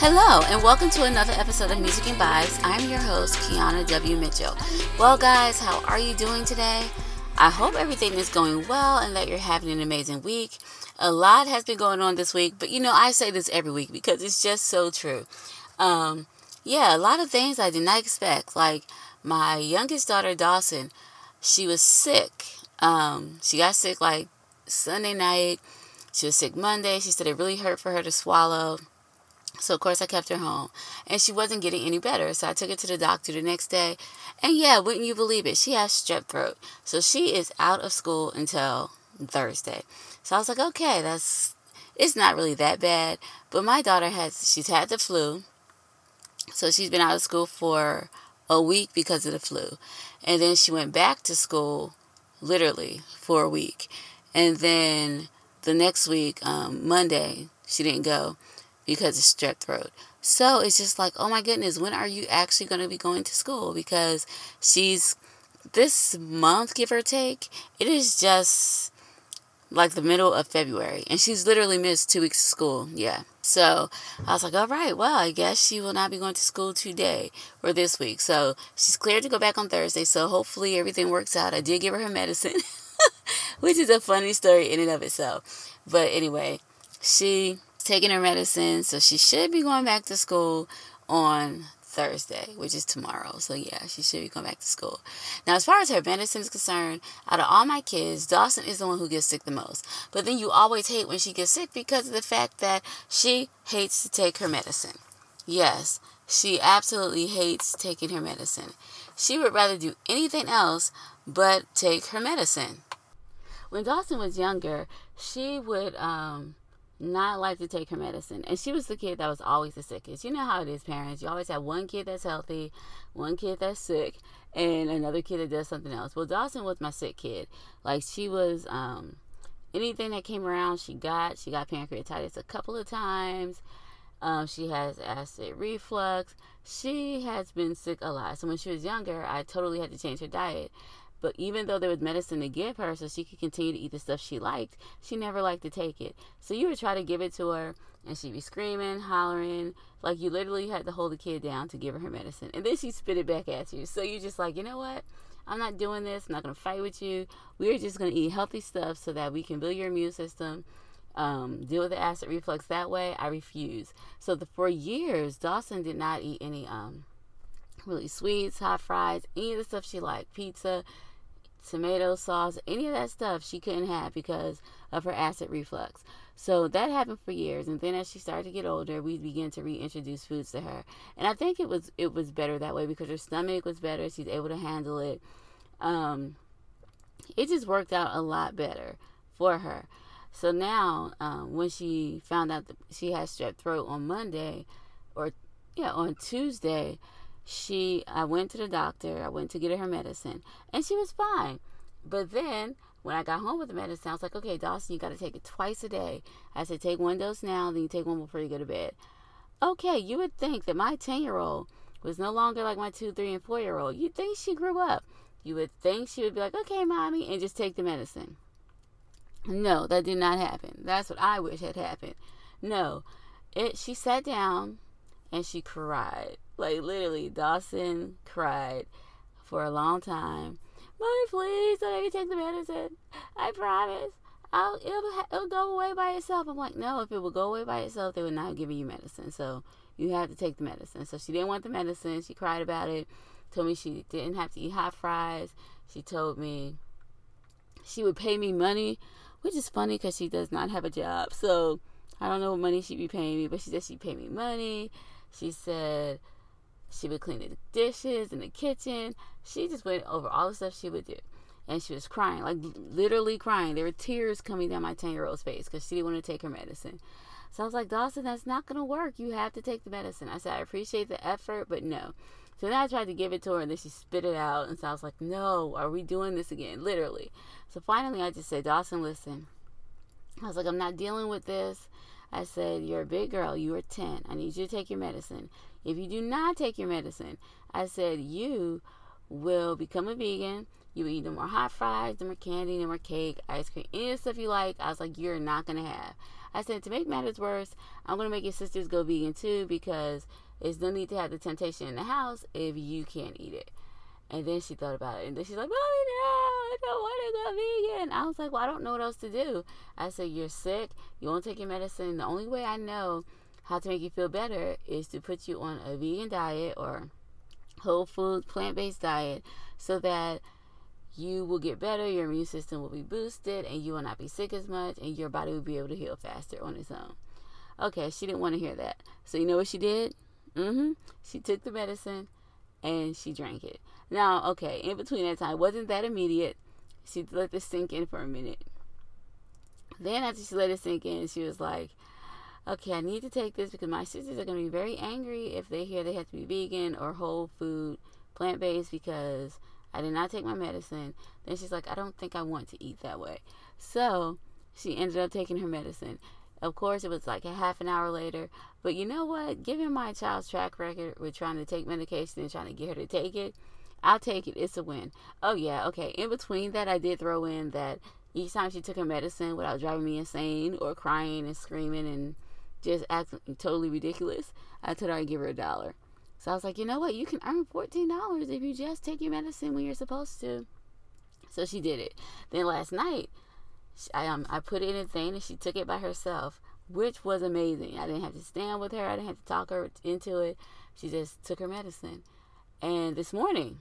Hello, and welcome to another episode of Music and Vibes. I'm your host, Kiana W. Mitchell. Well, guys, how are you doing today? I hope everything is going well and that you're having an amazing week. A lot has been going on this week, but you know, I say this every week because it's just so true. Um, yeah, a lot of things I did not expect. Like my youngest daughter, Dawson, she was sick. Um, she got sick like Sunday night. She was sick Monday. She said it really hurt for her to swallow. So of course I kept her home, and she wasn't getting any better. So I took her to the doctor the next day, and yeah, wouldn't you believe it? She has strep throat, so she is out of school until Thursday. So I was like, okay, that's it's not really that bad. But my daughter has she's had the flu, so she's been out of school for a week because of the flu, and then she went back to school, literally for a week, and then the next week, um, Monday, she didn't go because of strep throat. So it's just like, oh my goodness, when are you actually going to be going to school? Because she's this month, give or take, it is just like the middle of February, and she's literally missed two weeks of school. Yeah. So I was like, all right, well, I guess she will not be going to school today or this week. So she's cleared to go back on Thursday. So hopefully everything works out. I did give her her medicine, which is a funny story in and of itself. But anyway, she taking her medicine, so she should be going back to school on Thursday, which is tomorrow. So yeah, she should be going back to school. Now, as far as her medicine is concerned, out of all my kids, Dawson is the one who gets sick the most. But then you always hate when she gets sick because of the fact that she hates to take her medicine. Yes, she absolutely hates taking her medicine. She would rather do anything else but take her medicine. When Dawson was younger, she would um not like to take her medicine. And she was the kid that was always the sickest. You know how it is, parents. You always have one kid that's healthy, one kid that's sick, and another kid that does something else. Well, Dawson was my sick kid. Like she was um anything that came around she got. She got pancreatitis a couple of times. Um, she has acid reflux. She has been sick a lot. So when she was younger, I totally had to change her diet. But even though there was medicine to give her so she could continue to eat the stuff she liked, she never liked to take it. So you would try to give it to her, and she'd be screaming, hollering, like you literally had to hold the kid down to give her her medicine. And then she'd spit it back at you. So you're just like, you know what? I'm not doing this. I'm not going to fight with you. We're just going to eat healthy stuff so that we can build your immune system. Um, deal with the acid reflux that way. I refuse. So the, for years, Dawson did not eat any um, really sweets, hot fries, any of the stuff she liked, pizza tomato sauce, any of that stuff she couldn't have because of her acid reflux. So that happened for years, and then as she started to get older, we began to reintroduce foods to her, and I think it was it was better that way because her stomach was better. She's able to handle it. Um, it just worked out a lot better for her. So now, um, when she found out that she had strep throat on Monday, or yeah, on Tuesday, she I went to the doctor, I went to get her medicine, and she was fine. But then when I got home with the medicine, I was like, okay, Dawson, you got to take it twice a day. I said, take one dose now, then you take one before you go to bed. Okay, you would think that my 10 year old was no longer like my two, three, and four year old. You'd think she grew up. You would think she would be like, okay, mommy, and just take the medicine. No, that did not happen. That's what I wish had happened. No, it. She sat down and she cried. Like literally, Dawson cried for a long time. Mommy, please don't let me take the medicine. I promise. I'll it'll, it'll go away by itself. I'm like, no, if it would go away by itself, they would not give you medicine. So you have to take the medicine. So she didn't want the medicine. She cried about it. Told me she didn't have to eat hot fries. She told me she would pay me money, which is funny because she does not have a job. So I don't know what money she'd be paying me, but she said she'd pay me money. She said she would clean the dishes in the kitchen. She just went over all the stuff she would do. And she was crying, like literally crying. There were tears coming down my 10 year old's face because she didn't want to take her medicine. So I was like, Dawson, that's not going to work. You have to take the medicine. I said, I appreciate the effort, but no. So then I tried to give it to her and then she spit it out. And so I was like, no, are we doing this again? Literally. So finally I just said, Dawson, listen. I was like, I'm not dealing with this. I said, You're a big girl. You are 10. I need you to take your medicine. If you do not take your medicine, I said, You will become a vegan. You eat no more hot fries, no more candy, no more cake, ice cream, any stuff you like. I was like, You're not going to have. I said, to make matters worse, I'm going to make your sisters go vegan too because there's no need to have the temptation in the house if you can't eat it. And then she thought about it. And then she's like, Mommy, no, I don't want to go vegan. I was like, Well, I don't know what else to do. I said, You're sick. You won't take your medicine. The only way I know how to make you feel better is to put you on a vegan diet or whole food, plant based diet so that you will get better, your immune system will be boosted, and you will not be sick as much, and your body will be able to heal faster on its own. Okay, she didn't want to hear that. So, you know what she did? Mm-hmm. She took the medicine and she drank it. Now, okay, in between that time, wasn't that immediate. She let this sink in for a minute. Then, after she let it sink in, she was like, okay, I need to take this because my sisters are going to be very angry if they hear they have to be vegan or whole food, plant based because I did not take my medicine. Then she's like, I don't think I want to eat that way. So she ended up taking her medicine. Of course, it was like a half an hour later. But you know what? Given my child's track record with trying to take medication and trying to get her to take it, I'll take it. It's a win. Oh, yeah. Okay. In between that, I did throw in that each time she took her medicine without driving me insane or crying and screaming and just acting totally ridiculous, I told her I'd give her a dollar. So I was like, you know what? You can earn $14 if you just take your medicine when you're supposed to. So she did it. Then last night, I, um, I put it in a thing and she took it by herself, which was amazing. I didn't have to stand with her, I didn't have to talk her into it. She just took her medicine. And this morning,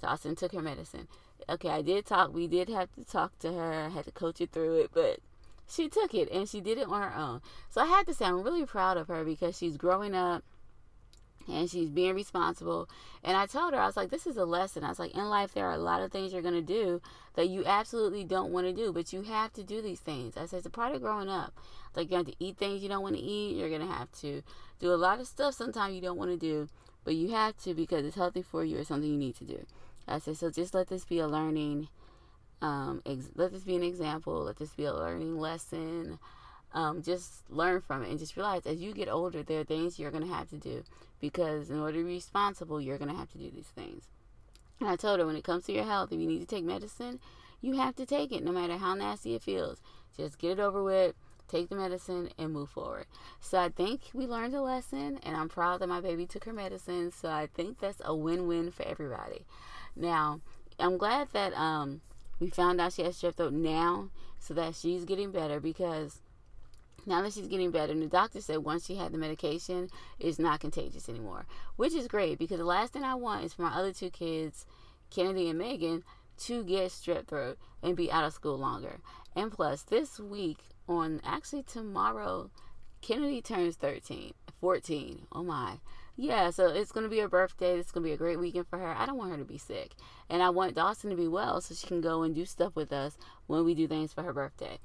Dawson took her medicine. Okay, I did talk. We did have to talk to her. I had to coach her through it, but she took it and she did it on her own. So I had to say I'm really proud of her because she's growing up and she's being responsible. And I told her, I was like, this is a lesson. I was like, in life, there are a lot of things you're going to do that you absolutely don't want to do, but you have to do these things. I said, it's a part of growing up. Like, you have to eat things you don't want to eat. You're going to have to do a lot of stuff sometimes you don't want to do, but you have to because it's healthy for you or something you need to do. I said, so just let this be a learning, um, ex- let this be an example. Let this be a learning lesson um, just learn from it and just realize as you get older, there are things you're going to have to do because in order to be responsible, you're going to have to do these things. And I told her when it comes to your health, if you need to take medicine, you have to take it no matter how nasty it feels. Just get it over with, take the medicine, and move forward. So I think we learned a lesson, and I'm proud that my baby took her medicine. So I think that's a win win for everybody. Now, I'm glad that um, we found out she has strep throat now so that she's getting better because now that she's getting better, and the doctor said once she had the medication, it's not contagious anymore, which is great because the last thing I want is for my other two kids, Kennedy and Megan, to get strep throat and be out of school longer. And plus, this week, on actually tomorrow, Kennedy turns 13, 14. Oh my. Yeah, so it's going to be her birthday. It's going to be a great weekend for her. I don't want her to be sick. And I want Dawson to be well so she can go and do stuff with us when we do things for her birthday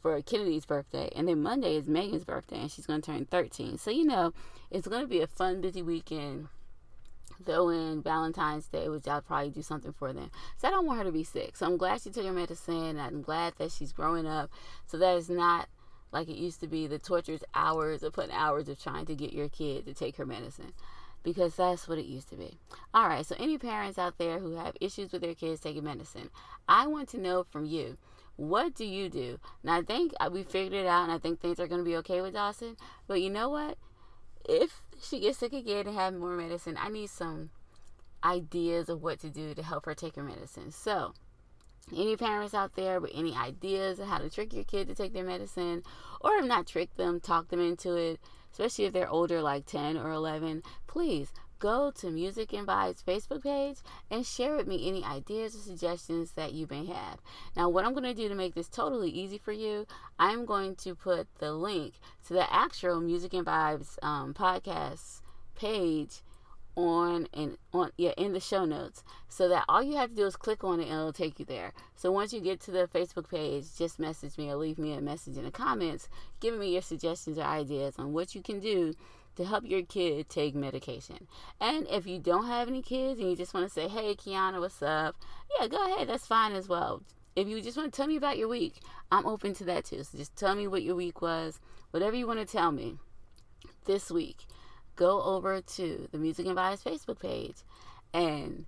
for Kennedy's birthday, and then Monday is Megan's birthday, and she's going to turn 13. So, you know, it's going to be a fun, busy weekend. Throw in Valentine's Day, which I'll probably do something for them. So, I don't want her to be sick. So, I'm glad she took her medicine. I'm glad that she's growing up. So, that is not like it used to be the torturous hours of putting hours of trying to get your kid to take her medicine because that's what it used to be. All right, so any parents out there who have issues with their kids taking medicine, I want to know from you what do you do? And I think uh, we figured it out, and I think things are going to be okay with Dawson. But you know what? If she gets sick again and have more medicine, I need some ideas of what to do to help her take her medicine. So, any parents out there with any ideas of how to trick your kid to take their medicine, or if not trick them, talk them into it, especially if they're older, like 10 or 11, please go to Music and Vibes Facebook page and share with me any ideas or suggestions that you may have. Now, what I'm going to do to make this totally easy for you, I'm going to put the link to the actual Music and Vibes um, podcast page on and on yeah in the show notes so that all you have to do is click on it and it'll take you there so once you get to the facebook page just message me or leave me a message in the comments giving me your suggestions or ideas on what you can do to help your kid take medication. And if you don't have any kids and you just want to say, hey, Kiana, what's up? Yeah, go ahead. That's fine as well. If you just want to tell me about your week, I'm open to that too. So just tell me what your week was, whatever you want to tell me this week. Go over to the Music and Vibes Facebook page and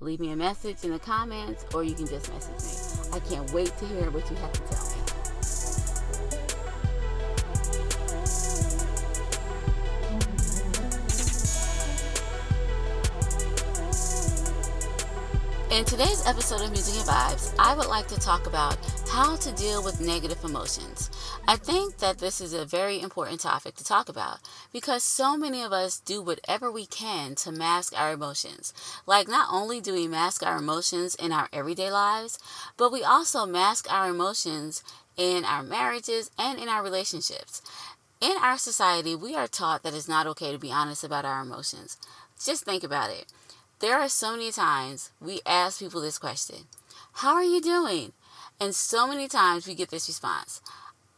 leave me a message in the comments, or you can just message me. I can't wait to hear what you have to tell me. In today's episode of Music and Vibes, I would like to talk about how to deal with negative emotions. I think that this is a very important topic to talk about because so many of us do whatever we can to mask our emotions. Like, not only do we mask our emotions in our everyday lives, but we also mask our emotions in our marriages and in our relationships. In our society, we are taught that it's not okay to be honest about our emotions. Just think about it. There are so many times we ask people this question How are you doing? And so many times we get this response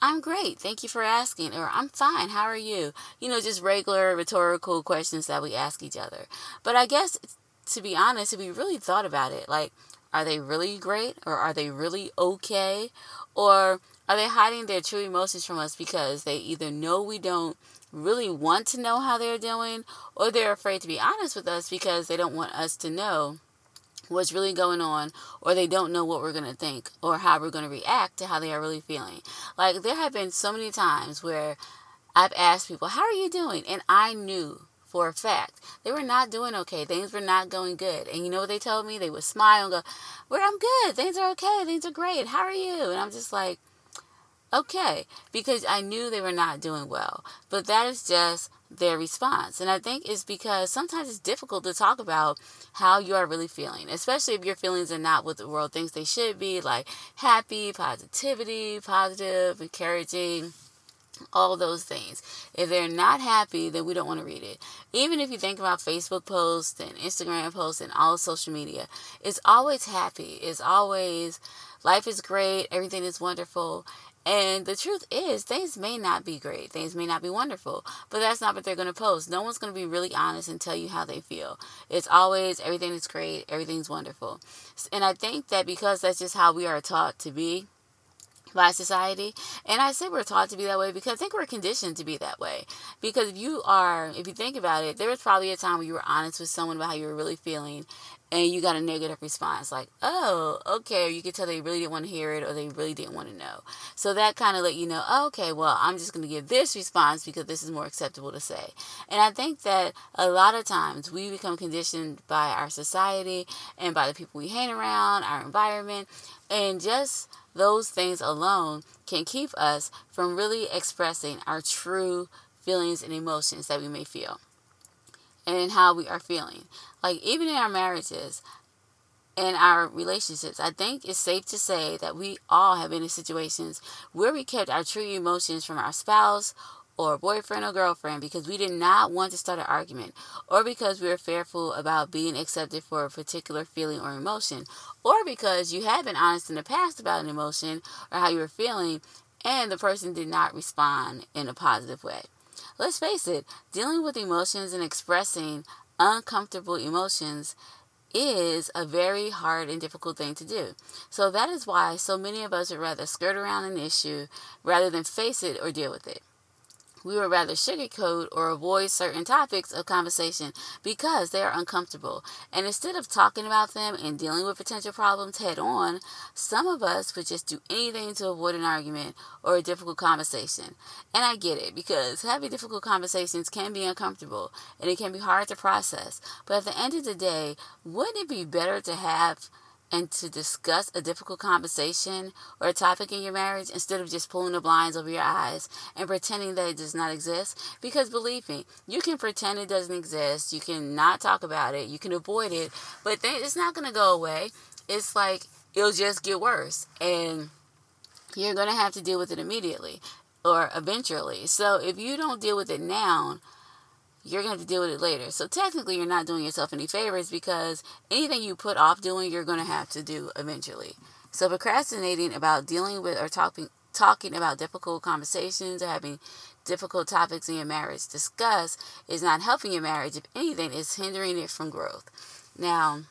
I'm great. Thank you for asking. Or I'm fine. How are you? You know, just regular rhetorical questions that we ask each other. But I guess, to be honest, if we really thought about it, like, are they really great? Or are they really okay? Or are they hiding their true emotions from us because they either know we don't really want to know how they're doing, or they're afraid to be honest with us because they don't want us to know what's really going on, or they don't know what we're going to think or how we're going to react to how they are really feeling. Like, there have been so many times where I've asked people, How are you doing? And I knew for a fact they were not doing okay. Things were not going good. And you know what they told me? They would smile and go, Well, I'm good. Things are okay. Things are great. How are you? And I'm just like, okay because I knew they were not doing well. But that is just their response. And I think it's because sometimes it's difficult to talk about how you are really feeling, especially if your feelings are not what the world thinks they should be like happy, positivity, positive, encouraging. All those things. If they're not happy, then we don't want to read it. Even if you think about Facebook posts and Instagram posts and all social media, it's always happy. It's always life is great, everything is wonderful. And the truth is, things may not be great, things may not be wonderful, but that's not what they're going to post. No one's going to be really honest and tell you how they feel. It's always everything is great, everything's wonderful. And I think that because that's just how we are taught to be, by society. And I say we're taught to be that way because I think we're conditioned to be that way. Because if you are, if you think about it, there was probably a time where you were honest with someone about how you were really feeling and you got a negative response like oh okay or you could tell they really didn't want to hear it or they really didn't want to know. So that kind of let you know oh, okay well i'm just going to give this response because this is more acceptable to say. And i think that a lot of times we become conditioned by our society and by the people we hang around our environment and just those things alone can keep us from really expressing our true feelings and emotions that we may feel and how we are feeling. Like, even in our marriages and our relationships, I think it's safe to say that we all have been in situations where we kept our true emotions from our spouse or boyfriend or girlfriend because we did not want to start an argument or because we were fearful about being accepted for a particular feeling or emotion or because you had been honest in the past about an emotion or how you were feeling and the person did not respond in a positive way. Let's face it, dealing with emotions and expressing uncomfortable emotions is a very hard and difficult thing to do. So that is why so many of us would rather skirt around an issue rather than face it or deal with it we would rather sugarcoat or avoid certain topics of conversation because they are uncomfortable. And instead of talking about them and dealing with potential problems head on, some of us would just do anything to avoid an argument or a difficult conversation. And I get it because having difficult conversations can be uncomfortable and it can be hard to process. But at the end of the day, wouldn't it be better to have and to discuss a difficult conversation or a topic in your marriage instead of just pulling the blinds over your eyes and pretending that it does not exist. Because believe me, you can pretend it doesn't exist, you can not talk about it, you can avoid it, but it's not going to go away. It's like it'll just get worse, and you're going to have to deal with it immediately or eventually. So if you don't deal with it now, you're going to have to deal with it later. So technically, you're not doing yourself any favors because anything you put off doing, you're going to have to do eventually. So procrastinating about dealing with or talking talking about difficult conversations or having difficult topics in your marriage discuss is not helping your marriage. If anything, it's hindering it from growth. Now,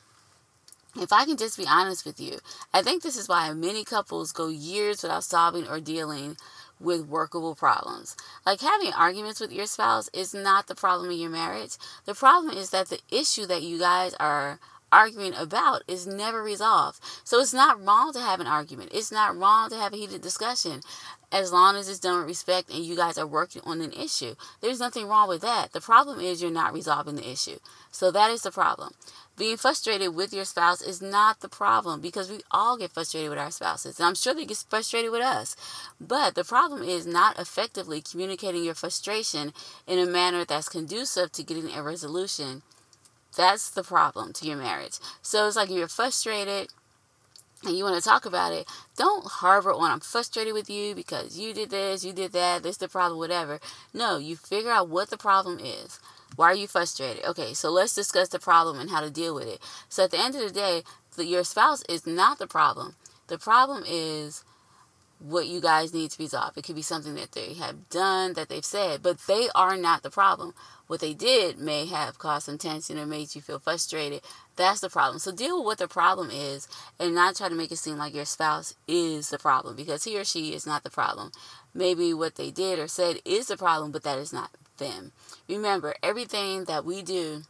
if I can just be honest with you, I think this is why many couples go years without solving or dealing with workable problems. Like having arguments with your spouse is not the problem in your marriage. The problem is that the issue that you guys are arguing about is never resolved. So it's not wrong to have an argument. It's not wrong to have a heated discussion as long as it's done with respect and you guys are working on an issue. There's nothing wrong with that. The problem is you're not resolving the issue. So that is the problem. Being frustrated with your spouse is not the problem because we all get frustrated with our spouses. And I'm sure they get frustrated with us. But the problem is not effectively communicating your frustration in a manner that's conducive to getting a resolution. That's the problem to your marriage. So it's like you're frustrated and you want to talk about it, don't harbor on I'm frustrated with you because you did this, you did that, this the problem, whatever. No, you figure out what the problem is. Why are you frustrated? Okay, so let's discuss the problem and how to deal with it. So at the end of the day, the, your spouse is not the problem. The problem is what you guys need to resolve. It could be something that they have done, that they've said, but they are not the problem. What they did may have caused some tension or made you feel frustrated. That's the problem. So deal with what the problem is and not try to make it seem like your spouse is the problem because he or she is not the problem. Maybe what they did or said is the problem, but that is not them. Remember, everything that we do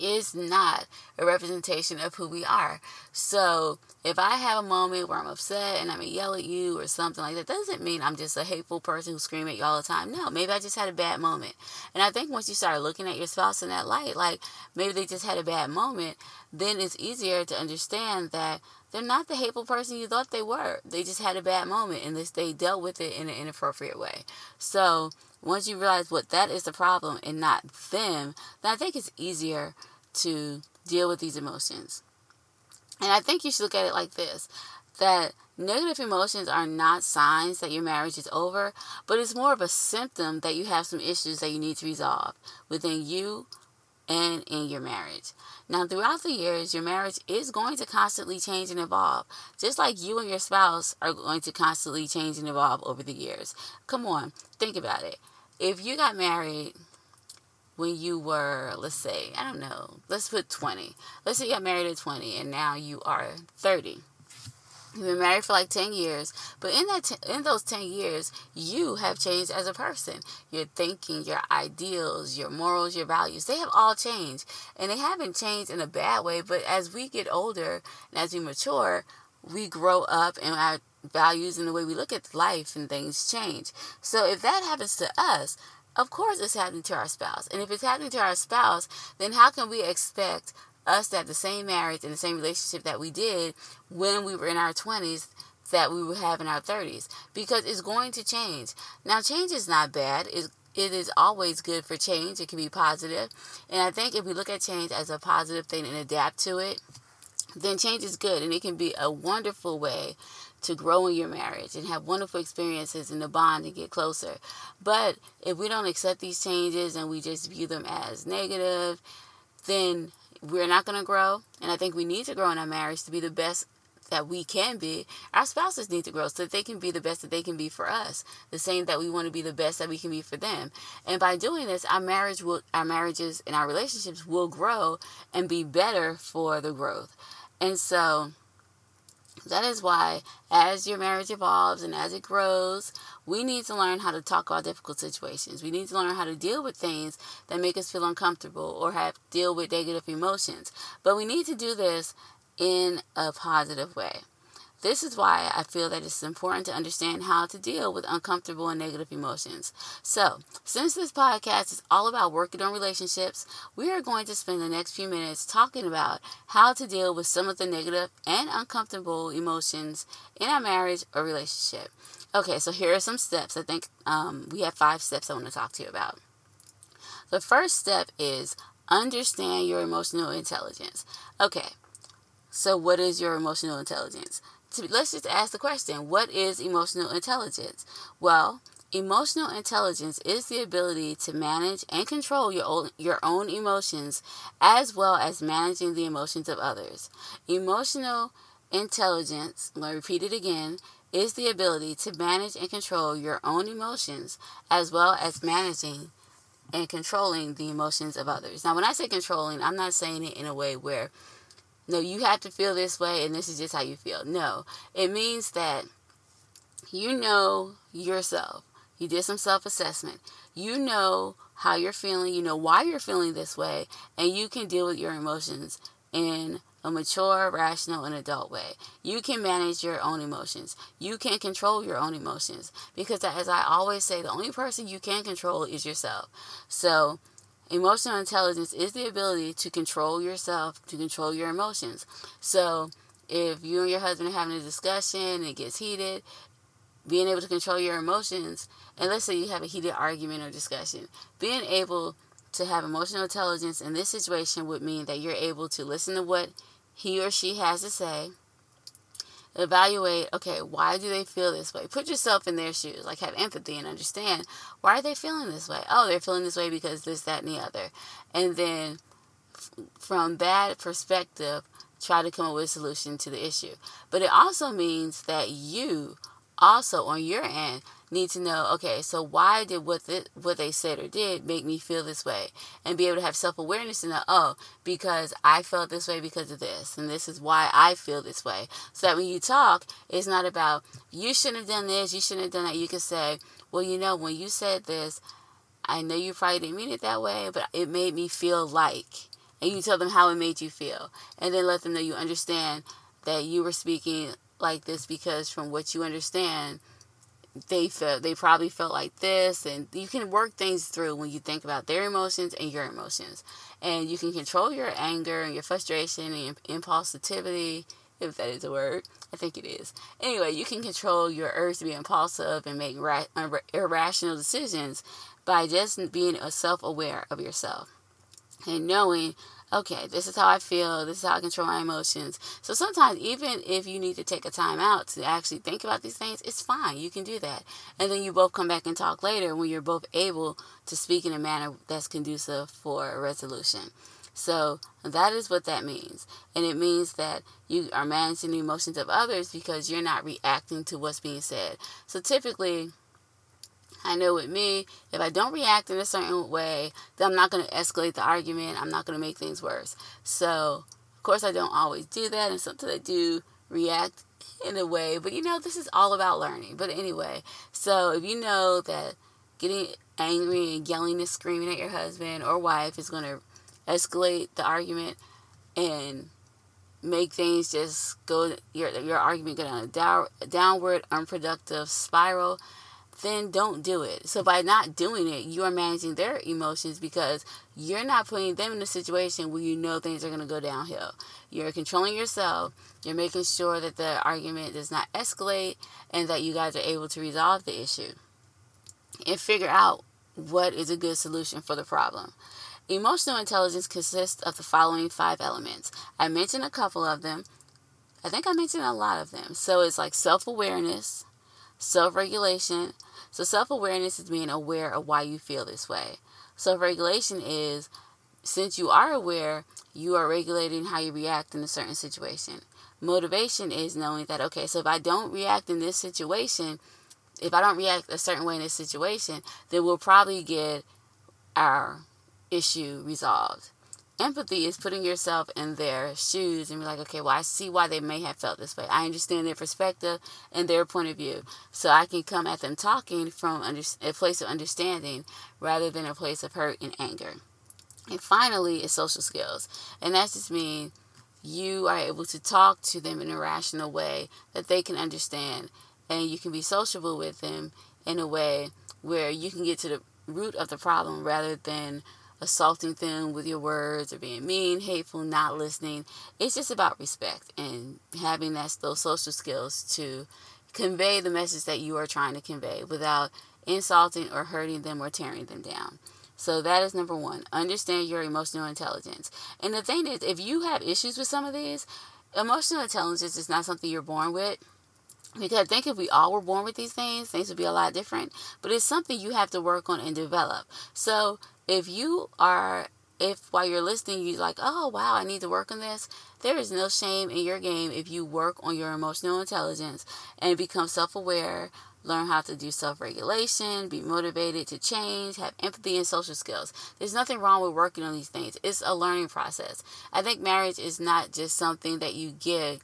is not a representation of who we are. So if I have a moment where I'm upset and I'm yell at you or something like that, doesn't mean I'm just a hateful person who scream at you all the time. No, maybe I just had a bad moment. And I think once you start looking at your spouse in that light, like maybe they just had a bad moment, then it's easier to understand that they're not the hateful person you thought they were. They just had a bad moment and they dealt with it in an inappropriate way. So once you realize what that is the problem and not them, then I think it's easier to deal with these emotions. And I think you should look at it like this that negative emotions are not signs that your marriage is over, but it's more of a symptom that you have some issues that you need to resolve within you and in your marriage. Now, throughout the years, your marriage is going to constantly change and evolve, just like you and your spouse are going to constantly change and evolve over the years. Come on, think about it if you got married when you were, let's say, I don't know, let's put 20. Let's say you got married at 20 and now you are 30. You've been married for like 10 years, but in that t- in those 10 years, you have changed as a person. Your thinking, your ideals, your morals, your values, they have all changed. And they haven't changed in a bad way, but as we get older and as we mature, we grow up and our values and the way we look at life and things change. So if that happens to us, of course it's happening to our spouse. And if it's happening to our spouse, then how can we expect us to have the same marriage and the same relationship that we did when we were in our 20s that we would have in our 30s? Because it's going to change. Now, change is not bad. It, it is always good for change. It can be positive. And I think if we look at change as a positive thing and adapt to it, then change is good and it can be a wonderful way to grow in your marriage and have wonderful experiences in the bond and get closer. But if we don't accept these changes and we just view them as negative, then we're not going to grow. And I think we need to grow in our marriage to be the best that we can be. Our spouses need to grow so that they can be the best that they can be for us. The same that we want to be the best that we can be for them. And by doing this, our marriage will our marriages and our relationships will grow and be better for the growth. And so that is why, as your marriage evolves and as it grows, we need to learn how to talk about difficult situations. We need to learn how to deal with things that make us feel uncomfortable or have deal with negative emotions. But we need to do this in a positive way. This is why I feel that it's important to understand how to deal with uncomfortable and negative emotions. So, since this podcast is all about working on relationships, we are going to spend the next few minutes talking about how to deal with some of the negative and uncomfortable emotions in our marriage or relationship. Okay, so here are some steps. I think um, we have five steps I want to talk to you about. The first step is understand your emotional intelligence. Okay, so what is your emotional intelligence? To, let's just ask the question what is emotional intelligence? Well, emotional intelligence is the ability to manage and control your own, your own emotions as well as managing the emotions of others. Emotional intelligence, I'm repeat it again, is the ability to manage and control your own emotions as well as managing and controlling the emotions of others. Now, when I say controlling, I'm not saying it in a way where no, you have to feel this way and this is just how you feel. No, it means that you know yourself. You did some self assessment. You know how you're feeling. You know why you're feeling this way. And you can deal with your emotions in a mature, rational, and adult way. You can manage your own emotions. You can control your own emotions. Because, as I always say, the only person you can control is yourself. So, emotional intelligence is the ability to control yourself, to control your emotions. So, if you and your husband are having a discussion and it gets heated, being able to control your emotions, and let's say you have a heated argument or discussion, being able to have emotional intelligence in this situation would mean that you're able to listen to what he or she has to say. Evaluate, okay, why do they feel this way? Put yourself in their shoes, like have empathy and understand why are they feeling this way? Oh, they're feeling this way because this, that, and the other. And then from that perspective, try to come up with a solution to the issue. But it also means that you also on your end need to know okay so why did what the, what they said or did make me feel this way? And be able to have self-awareness and know oh because i felt this way because of this and this is why i feel this way. So that when you talk it's not about you shouldn't have done this you shouldn't have done that. You can say well you know when you said this i know you probably didn't mean it that way but it made me feel like and you tell them how it made you feel and then let them know you understand that you were speaking like this because from what you understand they felt they probably felt like this and you can work things through when you think about their emotions and your emotions. And you can control your anger and your frustration and impulsivity if that is a word. I think it is. Anyway you can control your urge to be impulsive and make ra- irrational decisions by just being self-aware of yourself and knowing okay, this is how I feel, this is how I control my emotions. So sometimes, even if you need to take a time out to actually think about these things, it's fine. You can do that. And then you both come back and talk later when you're both able to speak in a manner that's conducive for a resolution. So that is what that means. And it means that you are managing the emotions of others because you're not reacting to what's being said. So typically, I know with me, if I don't react in a certain way, then I'm not going to escalate the argument. I'm not going to make things worse. So, of course, I don't always do that. And sometimes I do react in a way. But you know, this is all about learning. But anyway, so if you know that getting angry and yelling and screaming at your husband or wife is going to escalate the argument and make things just go your your argument go down a downward unproductive spiral then don't do it. So by not doing it, you are managing their emotions because you're not putting them in a situation where you know things are going to go downhill. You're controlling yourself. You're making sure that the argument does not escalate and that you guys are able to resolve the issue and figure out what is a good solution for the problem. Emotional intelligence consists of the following five elements. I mentioned a couple of them. I think I mentioned a lot of them. So it's like self awareness, self regulation, so self awareness is being aware of why you feel this way. Self regulation is since you are aware, you are regulating how you react in a certain situation. Motivation is knowing that, okay, so if I don't react in this situation, if I don't react a certain way in this situation, then we'll probably get our issue resolved. Empathy is putting yourself in their shoes and be like, okay, well, I see why they may have felt this way. I understand their perspective and their point of view. So I can come at them talking from under, a place of understanding rather than a place of hurt and anger. And finally, is social skills. And that just means you are able to talk to them in a rational way that they can understand. And you can be sociable with them in a way where you can get to the root of the problem rather than assaulting them with your words or being mean, hateful, not listening. It's just about respect and having that those social skills to convey the message that you are trying to convey without insulting or hurting them or tearing them down. So that is number one. Understand your emotional intelligence. And the thing is, if you have issues with some of these, emotional intelligence is not something you're born with. Because I think if we all were born with these things, things would be a lot different. But it's something you have to work on and develop. So if you are if while you're listening you're like oh wow i need to work on this there is no shame in your game if you work on your emotional intelligence and become self-aware learn how to do self-regulation be motivated to change have empathy and social skills. There's nothing wrong with working on these things. It's a learning process. I think marriage is not just something that you get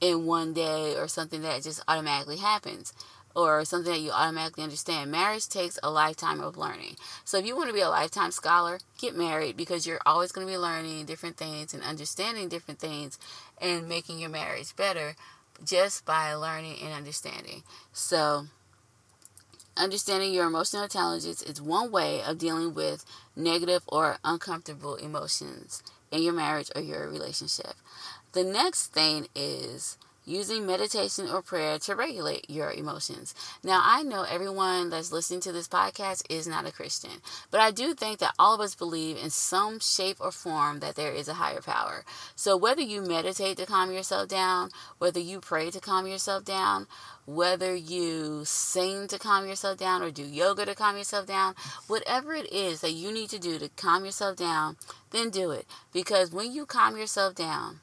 in one day or something that just automatically happens or something that you automatically understand. Marriage takes a lifetime of learning. So if you want to be a lifetime scholar, get married because you're always going to be learning different things and understanding different things and making your marriage better just by learning and understanding. So understanding your emotional intelligence is one way of dealing with negative or uncomfortable emotions in your marriage or your relationship. The next thing is using meditation or prayer to regulate your emotions. Now, I know everyone that's listening to this podcast is not a Christian, but I do think that all of us believe in some shape or form that there is a higher power. So, whether you meditate to calm yourself down, whether you pray to calm yourself down, whether you sing to calm yourself down or do yoga to calm yourself down, whatever it is that you need to do to calm yourself down, then do it. Because when you calm yourself down,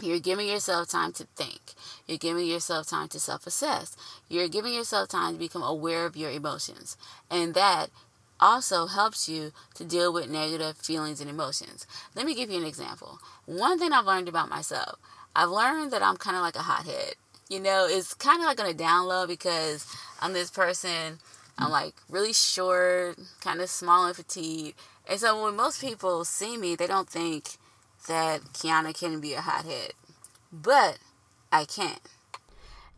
you're giving yourself time to think. You're giving yourself time to self assess. You're giving yourself time to become aware of your emotions. And that also helps you to deal with negative feelings and emotions. Let me give you an example. One thing I've learned about myself I've learned that I'm kind of like a hothead. You know, it's kind of like on a down low because I'm this person, I'm like really short, kind of small and petite. And so when most people see me, they don't think that Kiana can be a hothead, but I can't.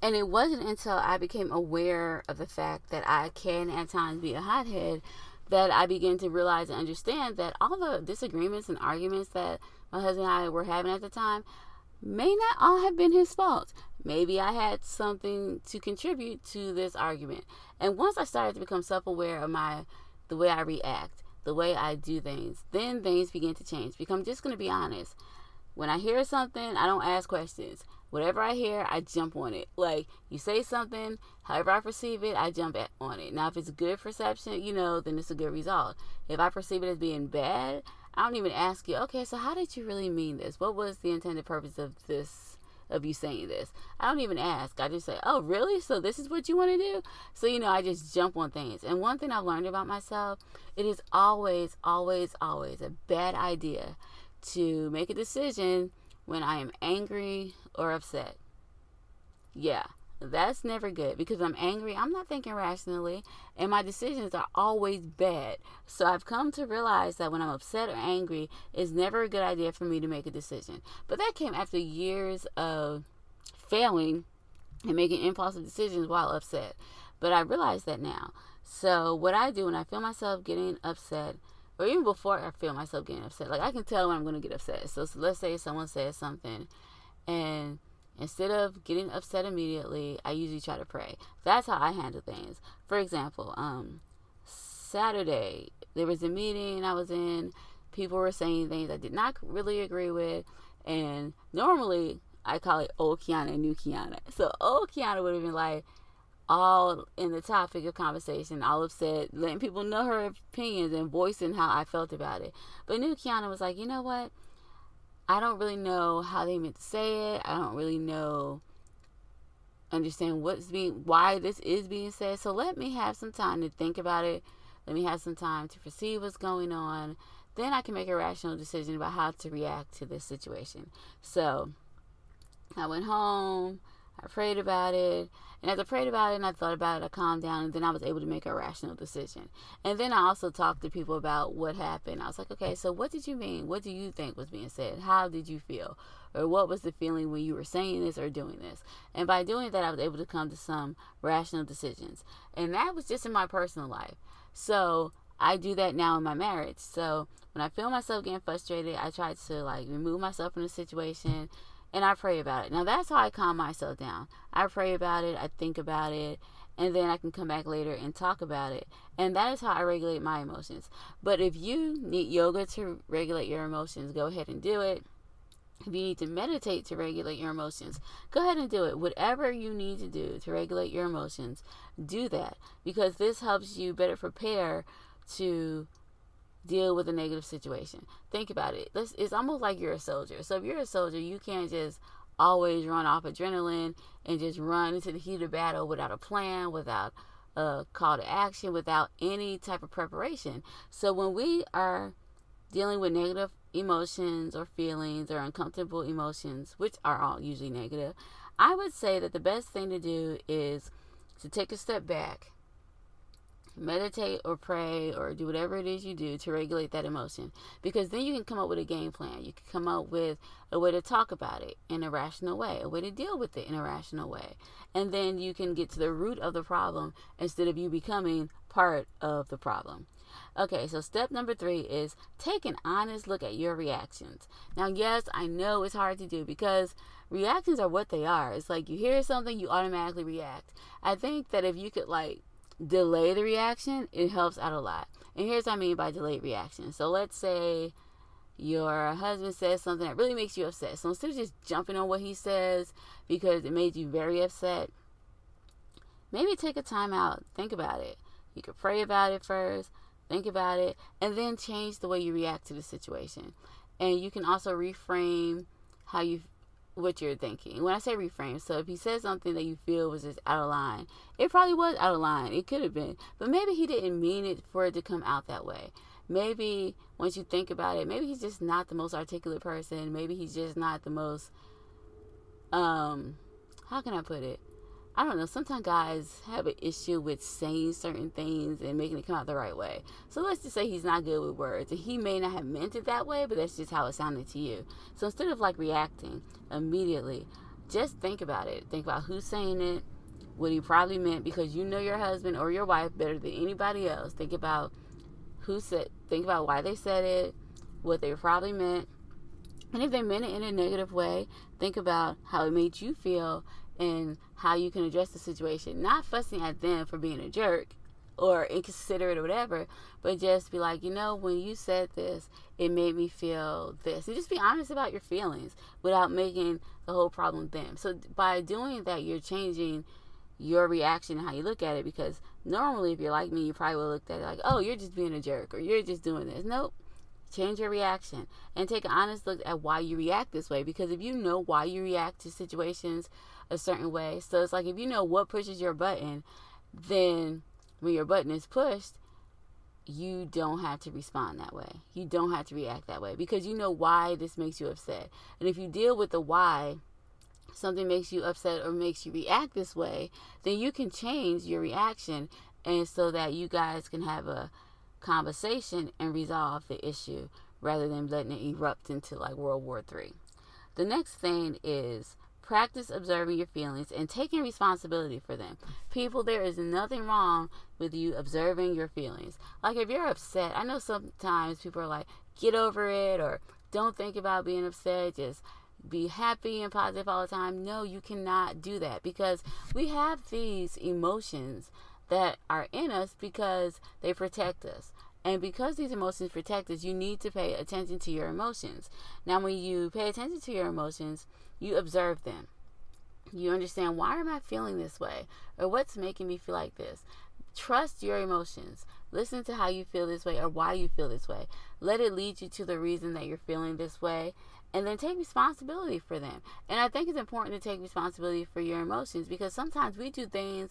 And it wasn't until I became aware of the fact that I can at times be a hothead that I began to realize and understand that all the disagreements and arguments that my husband and I were having at the time may not all have been his fault. Maybe I had something to contribute to this argument. And once I started to become self-aware of my the way I react, the way I do things, then things begin to change. Because I'm just going to be honest. When I hear something, I don't ask questions. Whatever I hear, I jump on it. Like you say something, however I perceive it, I jump on it. Now, if it's good perception, you know, then it's a good result. If I perceive it as being bad, I don't even ask you, okay, so how did you really mean this? What was the intended purpose of this of you saying this. I don't even ask. I just say, oh, really? So this is what you want to do? So, you know, I just jump on things. And one thing I've learned about myself, it is always, always, always a bad idea to make a decision when I am angry or upset. Yeah. That's never good because I'm angry. I'm not thinking rationally, and my decisions are always bad. So I've come to realize that when I'm upset or angry, it's never a good idea for me to make a decision. But that came after years of failing and making impulsive decisions while upset. But I realize that now. So what I do when I feel myself getting upset, or even before I feel myself getting upset, like I can tell when I'm going to get upset. So, so let's say someone says something, and Instead of getting upset immediately, I usually try to pray. That's how I handle things. For example, um, Saturday, there was a meeting I was in. People were saying things I did not really agree with. And normally, I call it old Kiana and new Kiana. So old Kiana would have been like, all in the topic of conversation, all upset, letting people know her opinions and voicing how I felt about it. But new Kiana was like, you know what? I don't really know how they meant to say it. I don't really know understand what's being why this is being said. So let me have some time to think about it. Let me have some time to perceive what's going on. Then I can make a rational decision about how to react to this situation. So I went home, I prayed about it, and as I prayed about it and I thought about it, I calmed down and then I was able to make a rational decision. And then I also talked to people about what happened. I was like, okay, so what did you mean? What do you think was being said? How did you feel? Or what was the feeling when you were saying this or doing this? And by doing that, I was able to come to some rational decisions. And that was just in my personal life. So I do that now in my marriage. So when I feel myself getting frustrated, I try to like remove myself from the situation and I pray about it. Now that's how I calm myself down. I pray about it, I think about it, and then I can come back later and talk about it. And that is how I regulate my emotions. But if you need yoga to regulate your emotions, go ahead and do it. If you need to meditate to regulate your emotions, go ahead and do it. Whatever you need to do to regulate your emotions, do that because this helps you better prepare to deal with a negative situation. Think about it. This it's almost like you're a soldier. So if you're a soldier, you can't just always run off adrenaline and just run into the heat of battle without a plan, without a call to action, without any type of preparation. So when we are dealing with negative emotions or feelings or uncomfortable emotions, which are all usually negative, I would say that the best thing to do is to take a step back meditate or pray or do whatever it is you do to regulate that emotion because then you can come up with a game plan you can come up with a way to talk about it in a rational way a way to deal with it in a rational way and then you can get to the root of the problem instead of you becoming part of the problem Okay, so step number three is take an honest look at your reactions. Now, yes, I know it's hard to do because reactions are what they are. It's like you hear something, you automatically react. I think that if you could like delay the reaction, it helps out a lot. And here's what I mean by delayed reaction. So let's say your husband says something that really makes you upset. So instead of just jumping on what he says because it made you very upset, maybe take a time out, think about it. You could pray about it first, think about it, and then change the way you react to the situation. And you can also reframe how you what you're thinking. When I say reframe, so if he says something that you feel was just out of line, it probably was out of line. It could have been, but maybe he didn't mean it for it to come out that way. Maybe once you think about it, maybe he's just not the most articulate person. Maybe he's just not the most um how can I put it? I don't know, sometimes guys have an issue with saying certain things and making it come out the right way. So let's just say he's not good with words. And he may not have meant it that way, but that's just how it sounded to you. So instead of like reacting immediately, just think about it. Think about who's saying it, what he probably meant, because you know your husband or your wife better than anybody else. Think about who said, think about why they said it, what they probably meant. And if they meant it in a negative way, think about how it made you feel and how you can address the situation. Not fussing at them for being a jerk or inconsiderate or whatever, but just be like, you know, when you said this, it made me feel this. And just be honest about your feelings without making the whole problem them. So by doing that, you're changing your reaction and how you look at it because normally if you're like me, you probably would look at it like, oh, you're just being a jerk or you're just doing this. Nope. Change your reaction and take an honest look at why you react this way because if you know why you react to situations a certain way. So it's like if you know what pushes your button, then when your button is pushed, you don't have to respond that way. You don't have to react that way because you know why this makes you upset. And if you deal with the why, something makes you upset or makes you react this way, then you can change your reaction and so that you guys can have a conversation and resolve the issue rather than letting it erupt into like World War 3. The next thing is Practice observing your feelings and taking responsibility for them. People, there is nothing wrong with you observing your feelings. Like if you're upset, I know sometimes people are like, get over it or don't think about being upset, just be happy and positive all the time. No, you cannot do that because we have these emotions that are in us because they protect us. And because these emotions protect us, you need to pay attention to your emotions. Now, when you pay attention to your emotions, you observe them. You understand why am I feeling this way? Or what's making me feel like this? Trust your emotions. Listen to how you feel this way or why you feel this way. Let it lead you to the reason that you're feeling this way and then take responsibility for them. And I think it's important to take responsibility for your emotions because sometimes we do things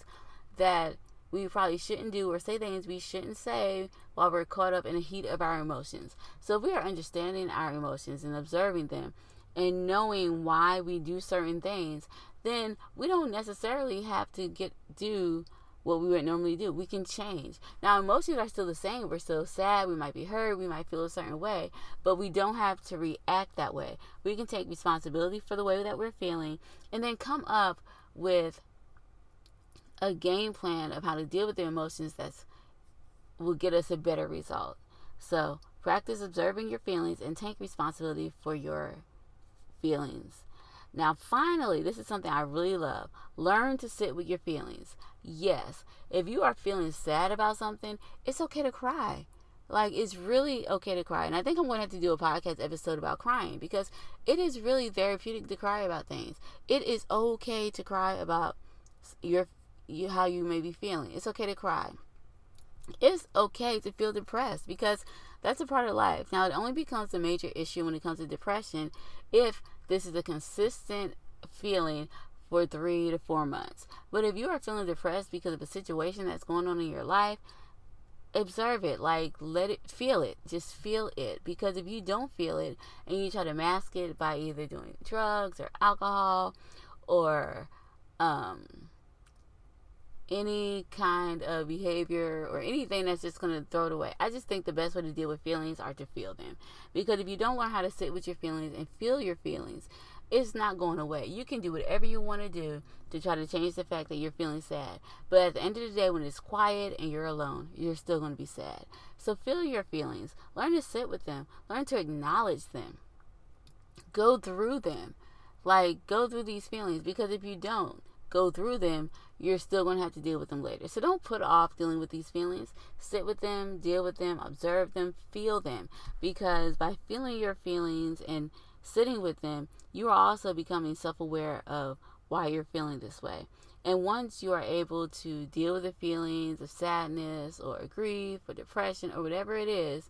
that we probably shouldn't do or say things we shouldn't say while we're caught up in the heat of our emotions. So if we are understanding our emotions and observing them and knowing why we do certain things, then we don't necessarily have to get do what we would normally do. We can change. Now emotions are still the same. We're still sad, we might be hurt, we might feel a certain way, but we don't have to react that way. We can take responsibility for the way that we're feeling and then come up with a game plan of how to deal with the emotions that's will get us a better result. So practice observing your feelings and take responsibility for your feelings. Now, finally, this is something I really love. Learn to sit with your feelings. Yes, if you are feeling sad about something, it's okay to cry. Like, it's really okay to cry. And I think I'm going to have to do a podcast episode about crying because it is really therapeutic to cry about things. It is okay to cry about your you how you may be feeling. It's okay to cry. It's okay to feel depressed because that's a part of life. Now, it only becomes a major issue when it comes to depression if this is a consistent feeling for three to four months. But if you are feeling depressed because of a situation that's going on in your life, observe it. Like, let it feel it. Just feel it. Because if you don't feel it and you try to mask it by either doing drugs or alcohol or, um, any kind of behavior or anything that's just going to throw it away. I just think the best way to deal with feelings are to feel them. Because if you don't learn how to sit with your feelings and feel your feelings, it's not going away. You can do whatever you want to do to try to change the fact that you're feeling sad. But at the end of the day, when it's quiet and you're alone, you're still going to be sad. So feel your feelings. Learn to sit with them. Learn to acknowledge them. Go through them. Like, go through these feelings because if you don't, go through them, you're still going to have to deal with them later. So don't put off dealing with these feelings. Sit with them, deal with them, observe them, feel them. Because by feeling your feelings and sitting with them, you are also becoming self aware of why you're feeling this way. And once you are able to deal with the feelings of sadness or grief or depression or whatever it is,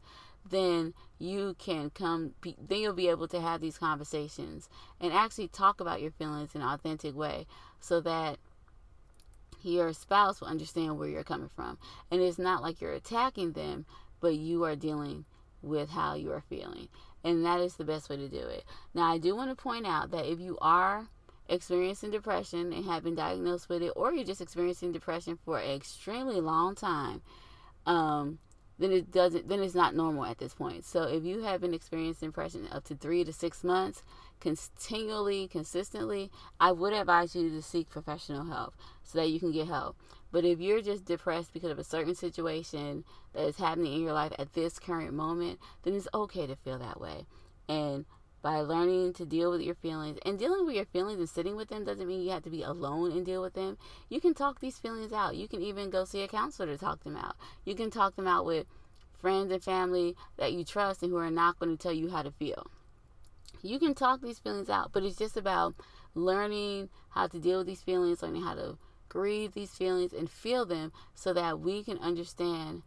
then you can come then you'll be able to have these conversations and actually talk about your feelings in an authentic way so that your spouse will understand where you're coming from. And it's not like you're attacking them but you are dealing with how you are feeling. And that is the best way to do it. Now i do want to point out that if you are experiencing depression and have been diagnosed with it or you're just experiencing depression for an extremely long time um, then it doesn't then it's not normal at this point. So if you have been experiencing depression up to three to six months, continually, consistently, I would advise you to seek professional help so that you can get help. But if you're just depressed because of a certain situation that is happening in your life at this current moment, then it's okay to feel that way. And by learning to deal with your feelings and dealing with your feelings and sitting with them doesn't mean you have to be alone and deal with them. You can talk these feelings out. You can even go see a counselor to talk them out. You can talk them out with friends and family that you trust and who are not going to tell you how to feel. You can talk these feelings out, but it's just about learning how to deal with these feelings, learning how to grieve these feelings and feel them so that we can understand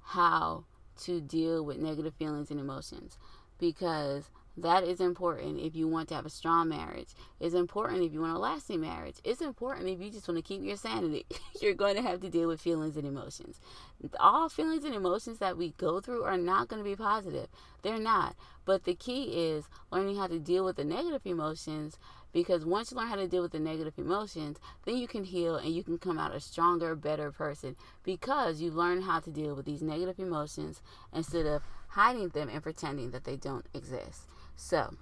how to deal with negative feelings and emotions. Because that is important if you want to have a strong marriage. It's important if you want a lasting marriage. It's important if you just want to keep your sanity. You're going to have to deal with feelings and emotions. All feelings and emotions that we go through are not going to be positive. They're not. But the key is learning how to deal with the negative emotions because once you learn how to deal with the negative emotions, then you can heal and you can come out a stronger, better person because you learn how to deal with these negative emotions instead of hiding them and pretending that they don't exist. So,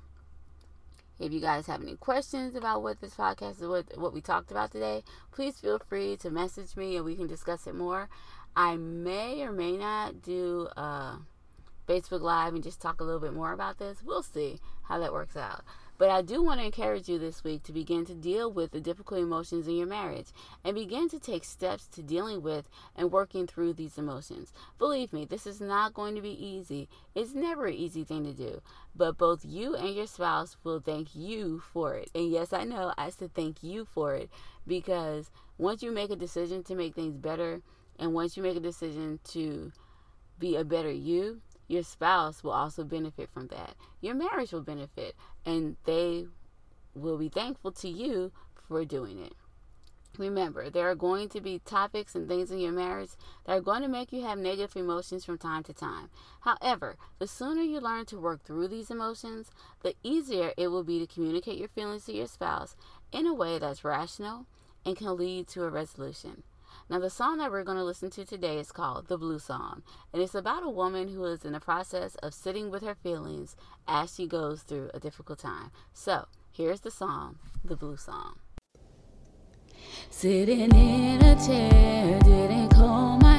if you guys have any questions about what this podcast is, what, what we talked about today, please feel free to message me and we can discuss it more. I may or may not do a Facebook Live and just talk a little bit more about this. We'll see how that works out. But I do want to encourage you this week to begin to deal with the difficult emotions in your marriage and begin to take steps to dealing with and working through these emotions. Believe me, this is not going to be easy. It's never an easy thing to do. But both you and your spouse will thank you for it. And yes, I know I said thank you for it because once you make a decision to make things better and once you make a decision to be a better you, your spouse will also benefit from that. Your marriage will benefit, and they will be thankful to you for doing it. Remember, there are going to be topics and things in your marriage that are going to make you have negative emotions from time to time. However, the sooner you learn to work through these emotions, the easier it will be to communicate your feelings to your spouse in a way that's rational and can lead to a resolution. Now, the song that we're going to listen to today is called The Blue Song, and it's about a woman who is in the process of sitting with her feelings as she goes through a difficult time. So, here's the song, The Blue Song. Sitting in a chair, didn't comb my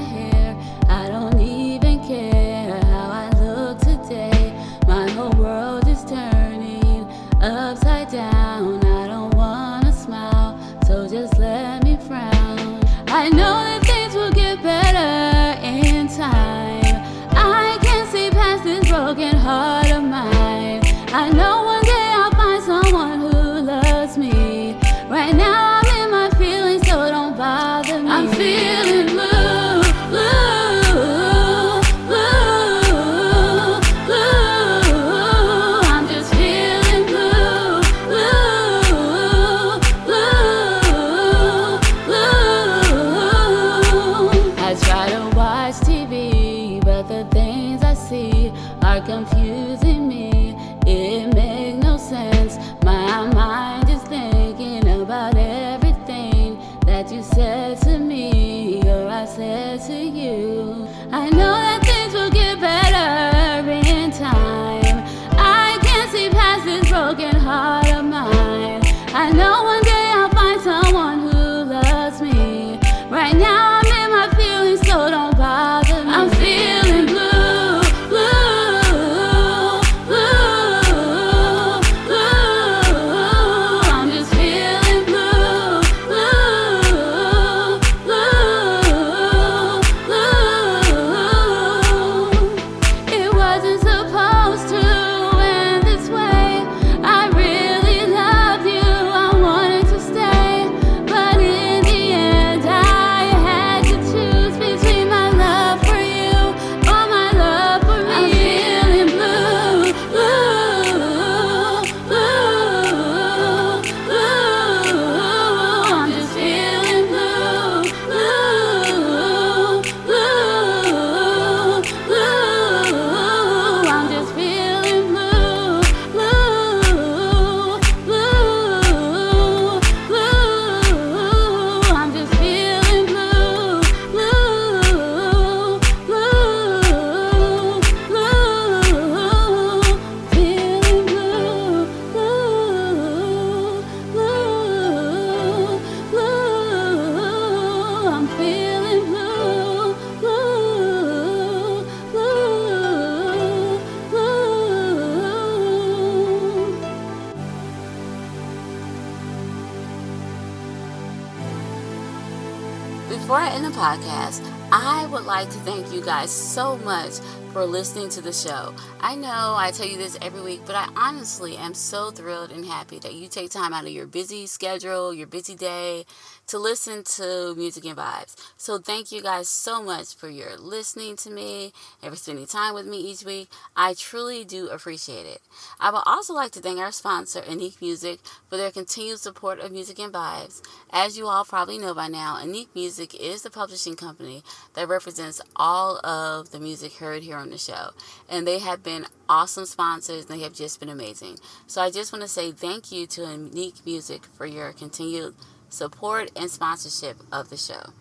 before I end the podcast, I would like to thank you guys so much for listening to the show. I know I tell you this every week, but I honestly am so thrilled and happy that you take time out of your busy schedule, your busy day, to listen to Music and Vibes. So thank you guys so much for your listening to me and for spending time with me each week. I truly do appreciate it. I would also like to thank our sponsor, Unique Music, for their continued support of Music and Vibes. As you all probably know by now, Unique Music is the publishing company that represents all of the music heard here on the show. And they have been awesome sponsors they have just been amazing. So I just want to say thank you to Unique Music for your continued support and sponsorship of the show.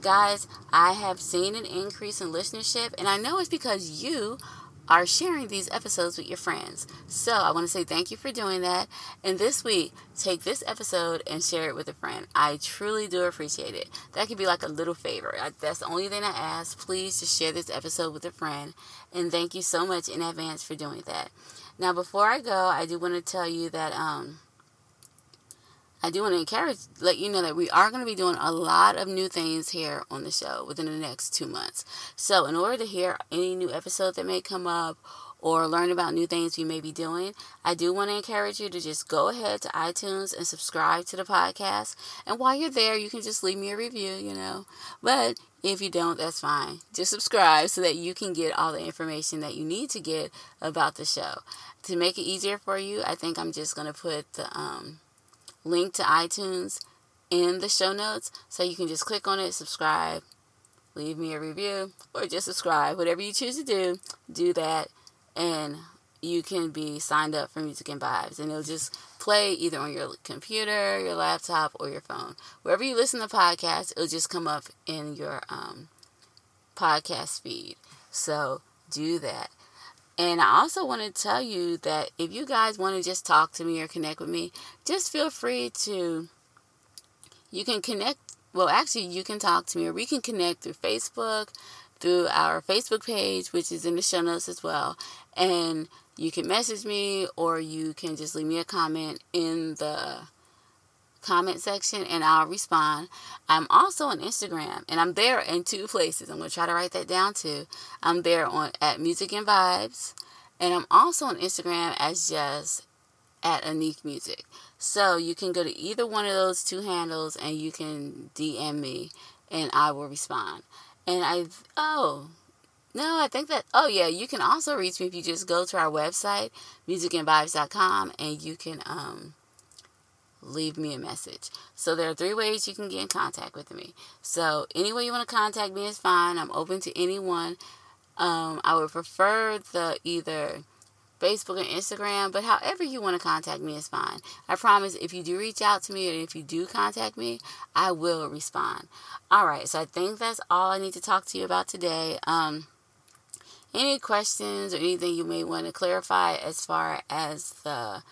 Guys, I have seen an increase in listenership, and I know it's because you are sharing these episodes with your friends. So I want to say thank you for doing that. And this week, take this episode and share it with a friend. I truly do appreciate it. That could be like a little favor. That's the only thing I ask. Please just share this episode with a friend. And thank you so much in advance for doing that. Now, before I go, I do want to tell you that um, I do want to encourage, let you know that we are going to be doing a lot of new things here on the show within the next two months. So, in order to hear any new episode that may come up or learn about new things we may be doing, I do want to encourage you to just go ahead to iTunes and subscribe to the podcast. And while you're there, you can just leave me a review, you know. But if you don't, that's fine. Just subscribe so that you can get all the information that you need to get about the show. To make it easier for you, I think I'm just going to put the um, link to iTunes in the show notes. So you can just click on it, subscribe, leave me a review, or just subscribe. Whatever you choose to do, do that. And you can be signed up for Music and Vibes. And it'll just play either on your computer, your laptop, or your phone. Wherever you listen to podcasts, it'll just come up in your um, podcast feed. So do that. And I also want to tell you that if you guys want to just talk to me or connect with me, just feel free to. You can connect. Well, actually, you can talk to me, or we can connect through Facebook, through our Facebook page, which is in the show notes as well. And you can message me, or you can just leave me a comment in the comment section and I'll respond. I'm also on Instagram and I'm there in two places. I'm going to try to write that down too. I'm there on at Music and Vibes and I'm also on Instagram as just at Unique Music. So you can go to either one of those two handles and you can DM me and I will respond. And I oh no, I think that oh yeah, you can also reach me if you just go to our website, musicandvibes.com and you can um leave me a message. So there are three ways you can get in contact with me. So any way you want to contact me is fine. I'm open to anyone. Um, I would prefer the either Facebook or Instagram, but however you want to contact me is fine. I promise if you do reach out to me and if you do contact me, I will respond. All right, so I think that's all I need to talk to you about today. Um, any questions or anything you may want to clarify as far as the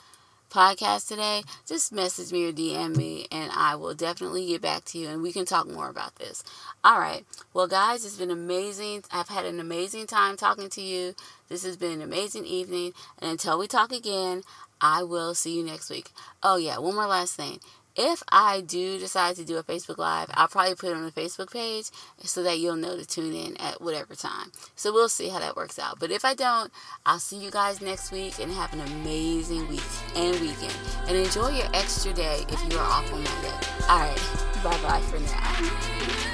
podcast today, just message me or DM me and I will definitely get back to you and we can talk more about this. All right. Well, guys, it's been amazing. I've had an amazing time talking to you. This has been an amazing evening. And until we talk again, I will see you next week. Oh, yeah. One more last thing if I do decide to do a Facebook Live, I'll probably put it on the Facebook page so that you'll know to tune in at whatever time. So we'll see how that works out. But if I don't, I'll see you guys next week and have an amazing week and weekend. And enjoy your extra day if you are off on Monday. All right. Bye bye for now.